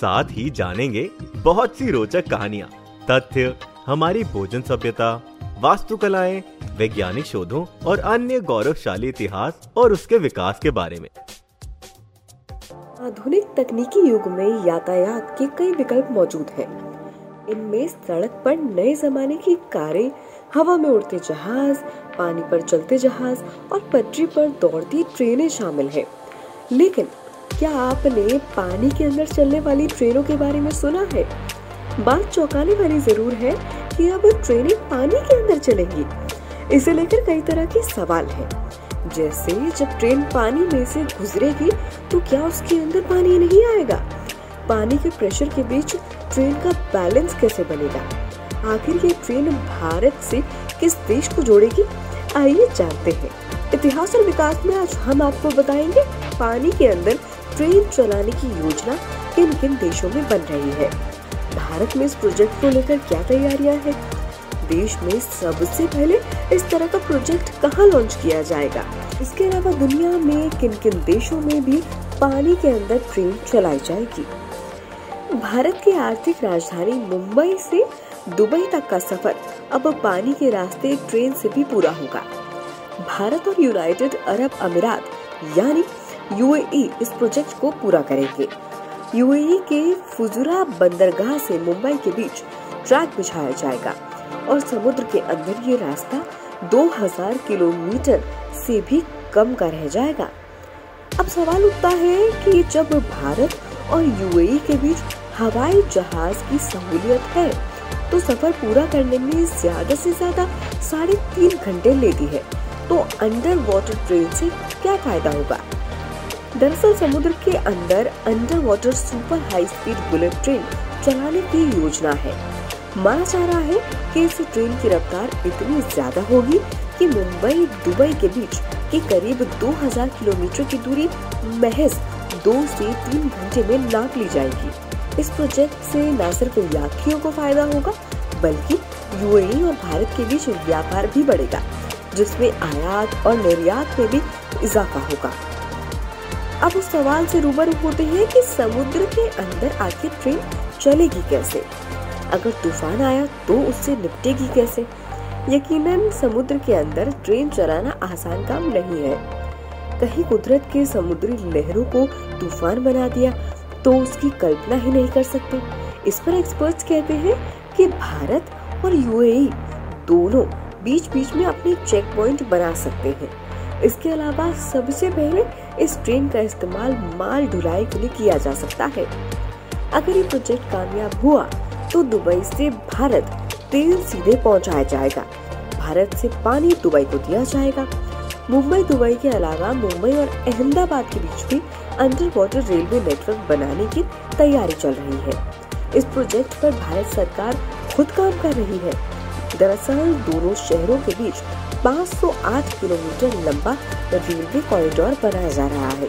साथ ही जानेंगे बहुत सी रोचक कहानियाँ, तथ्य, हमारी भोजन सभ्यता, वास्तुकलाएँ, वैज्ञानिक शोधों और अन्य गौरवशाली इतिहास और उसके विकास के बारे में आधुनिक तकनीकी युग में यातायात के कई विकल्प मौजूद हैं। इनमें सड़क पर नए जमाने की कारें, हवा में उड़ते जहाज़, पानी पर चलते जहाज़ और पटरी पर दौड़ती ट्रेनें शामिल हैं। लेकिन क्या आपने पानी के अंदर चलने वाली ट्रेनों के बारे में सुना है? बात चौंकाने वाली ज़रूर है कि अब ट्रेनें पानी के अंदर चलेंगी। इसे लेकर कई तरह के सवाल हैं। जैसे, जब ट्रेन पानी में से गुजरेगी तो क्या उसके अंदर पानी नहीं आएगा? पानी के प्रेशर के बीच ट्रेन का बैलेंस कैसे बनेगा? आखिर ये ट्रेन भारत से किस देश को जोड़ेगी? आइए जानते हैं। इतिहास और विकास में आज हम आपको बताएँगे पानी के अंदर ट्रेन चलाने की योजना किन किन देशों में बन रही है? भारत में इस प्रोजेक्ट को लेकर क्या तैयारियाँ हैं? देश में सबसे पहले इस तरह का प्रोजेक्ट कहाँ लॉन्च किया जाएगा? इसके अलावा दुनिया में किन किन देशों में भी पानी के अंदर ट्रेन चलाई जाएगी? भारत की आर्थिक राजधानी मुंबई से दुबई तक का सफ़र अब पानी के रास्ते ट्रेन से भी पूरा होगा। भारत और यूनाइटेड अरब अमीरात, यानी यूएई इस प्रोजेक्ट को पूरा करेंगे। यूएई के फुजुरा बंदरगाह से मुंबई के बीच ट्रैक बिछाया जाएगा और समुद्र के अंदर ये रास्ता 2000 किलोमीटर से भी कम का रह जाएगा। अब सवाल उठता है कि जब भारत और यूएई के बीच हवाई जहाज़ की सहूलियत है तो सफ़र पूरा करने में ज़्यादा से ज़्यादा साढ़े तीन घंटे लेती है। तो अंडर वाटर ट्रेन से क्या फ़ायदा होगा? दरअसल समुद्र के अंदर under water super high speed bullet train चलाने की योजना है। माना जा रहा है कि इस ट्रेन की रफ्तार इतनी ज़्यादा होगी कि मुंबई, दुबई के बीच के करीब 2000 किलोमीटर की दूरी महज दो से तीन घंटे में नाप ली जाएगी। इस प्रोजेक्ट से न सिर्फ़ यात्रियों को फ़ायदा होगा, बल्कि यूएई और भारत के बीच व्यापार भी बढ़ेगा, जिसमें आयात और निर्यात में भी इजाफा होगा। अब उस सवाल से रूबरू होते हैं कि समुद्र के अंदर आखिर ट्रेन चलेगी कैसे? अगर तूफ़ान आया तो उससे निपटेगी कैसे? यकीनन, समुद्र के अंदर ट्रेन चलाना आसान काम नहीं है। कहीं कुदरत के समुद्री लहरों को तूफ़ान बना दिया तो उसकी कल्पना ही नहीं कर सकते। इस पर एक्सपर्ट्स कहते हैं कि भारत और यूएई दोनों बीच बीच में अपने चेक पॉइंट बना सकते हैं। इसके अलावा सबसे पहले इस ट्रेन का इस्तेमाल माल ढुलाई के लिए किया जा सकता है। अगर ये प्रोजेक्ट कामयाब हुआ तो दुबई से भारत तेल सीधे पहुँचाया जाएगा। भारत से पानी दुबई को दिया जाएगा। मुंबई, दुबई के अलावा मुंबई और अहमदाबाद के बीच भी अंडर वाटर रेलवे नेटवर्क बनाने की तैयारी चल रही है। इस प्रोजेक्ट पर भारत सरकार खुद काम कर रही है। दरअसल दोनों शहरों के बीच 508 किलोमीटर लंबा रेलवे कॉरिडोर बनाया जा रहा है,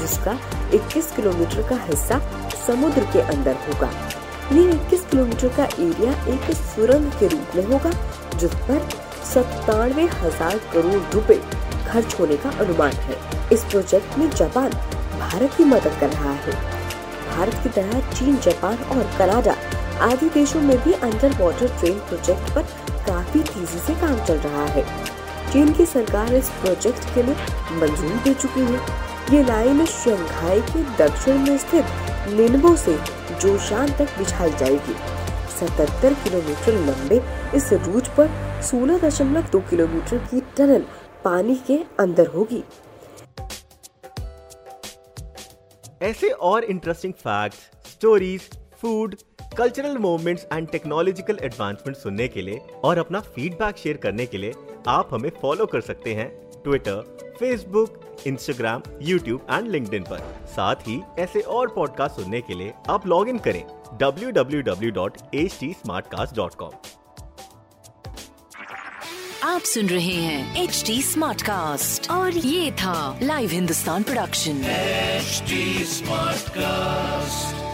जिसका 21 किलोमीटर का हिस्सा समुद्र के अंदर होगा। ये 21 किलोमीटर का एरिया एक सुरंग के रूप में होगा, जिस पर सत्तानवे हज़ार करोड़ रुपए खर्च होने का अनुमान है। इस प्रोजेक्ट में जापान भारत की मदद कर रहा है। भारत की तरह चीन, जापान और कनाडा आदि देशों में भी अंडर वाटर ट्रेन प्रोजेक्ट पर काफ़ी तेज़ी से काम चल रहा है। चीन की सरकार इस प्रोजेक्ट के लिए मंजूरी दे चुकी है। ये लाइन शंघाई के दक्षिण में स्थित निन्बो से जोशान तक बिछाई जाएगी। 77 किलोमीटर लंबे इस रूट पर 16.2 किलोमीटर की टनल पानी के अंदर होगी। ऐसे और interesting facts, stories food cultural movements and technological advancement सुनने के लिए और अपना फीडबैक शेयर करने के लिए आप हमें फॉलो कर सकते हैं Twitter Facebook Instagram YouTube and link पर। साथ ही ऐसे और पॉडकास्ट सुनने के लिए आप लॉग इन करें www.htsmartcast.com आप सुन रहे हैं एच डी स्मार्ट कास्ट और ये था live Hindustan production HD Smartcast.